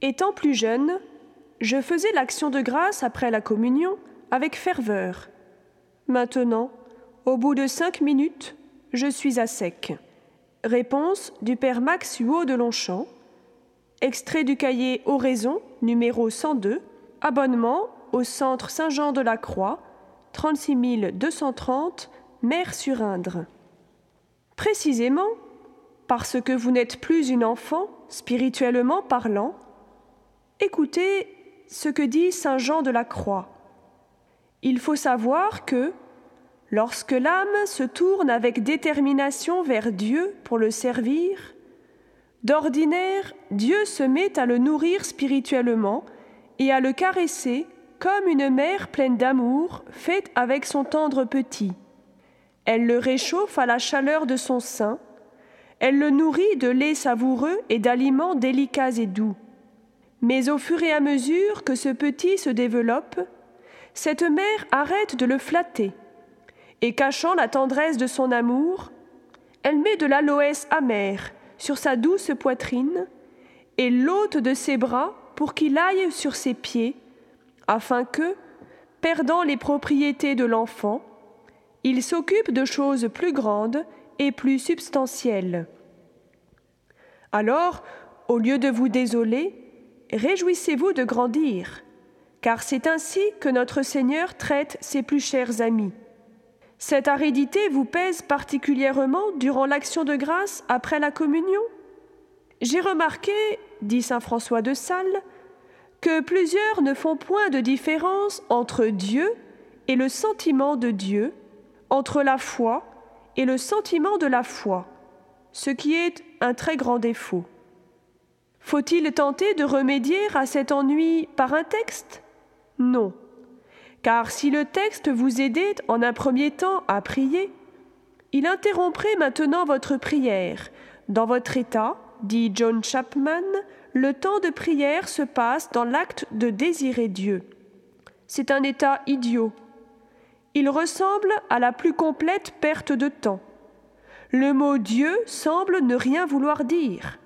Étant plus jeune, je faisais l'action de grâce après la communion avec ferveur. Maintenant, au bout de cinq minutes, je suis à sec. Réponse du père Max Huot de Longchamp. Extrait du cahier Oraison, numéro 102. Abonnement au centre Saint-Jean de la Croix, 36 230, Mer-sur-Indre. Précisément, parce que vous n'êtes plus une enfant, spirituellement parlant, écoutez ce que dit Saint Jean de la Croix. Il faut savoir que, lorsque l'âme se tourne avec détermination vers Dieu pour le servir, d'ordinaire, Dieu se met à le nourrir spirituellement et à le caresser comme une mère pleine d'amour faite avec son tendre petit. Elle le réchauffe à la chaleur de son sein, elle le nourrit de lait savoureux et d'aliments délicats et doux. Mais au fur et à mesure que ce petit se développe, cette mère arrête de le flatter, et cachant la tendresse de son amour, elle met de l'aloès amer sur sa douce poitrine et l'ôte de ses bras pour qu'il aille sur ses pieds, afin que, perdant les propriétés de l'enfant, il s'occupe de choses plus grandes et plus substantielles. Alors, au lieu de vous désoler, réjouissez-vous de grandir, car c'est ainsi que notre Seigneur traite ses plus chers amis. Cette aridité vous pèse particulièrement durant l'action de grâce après la communion J'ai remarqué, dit saint François de Sales, que plusieurs ne font point de différence entre Dieu et le sentiment de Dieu, entre la foi et le sentiment de la foi, ce qui est un très grand défaut. Faut-il tenter de remédier à cet ennui par un texte? Non. Car si le texte vous aidait en un premier temps à prier, il interromprait maintenant votre prière. Dans votre état, dit John Chapman, le temps de prière se passe dans l'acte de désirer Dieu. C'est un état idiot. Il ressemble à la plus complète perte de temps. Le mot Dieu semble ne rien vouloir dire.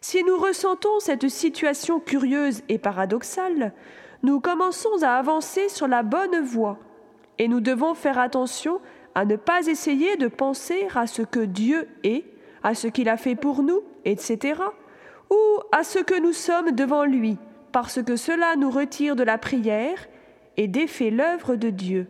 Si nous ressentons cette situation curieuse et paradoxale, nous commençons à avancer sur la bonne voie, et nous devons faire attention à ne pas essayer de penser à ce que Dieu est, à ce qu'il a fait pour nous, etc., ou à ce que nous sommes devant lui, parce que cela nous retire de la prière et défait l'œuvre de Dieu.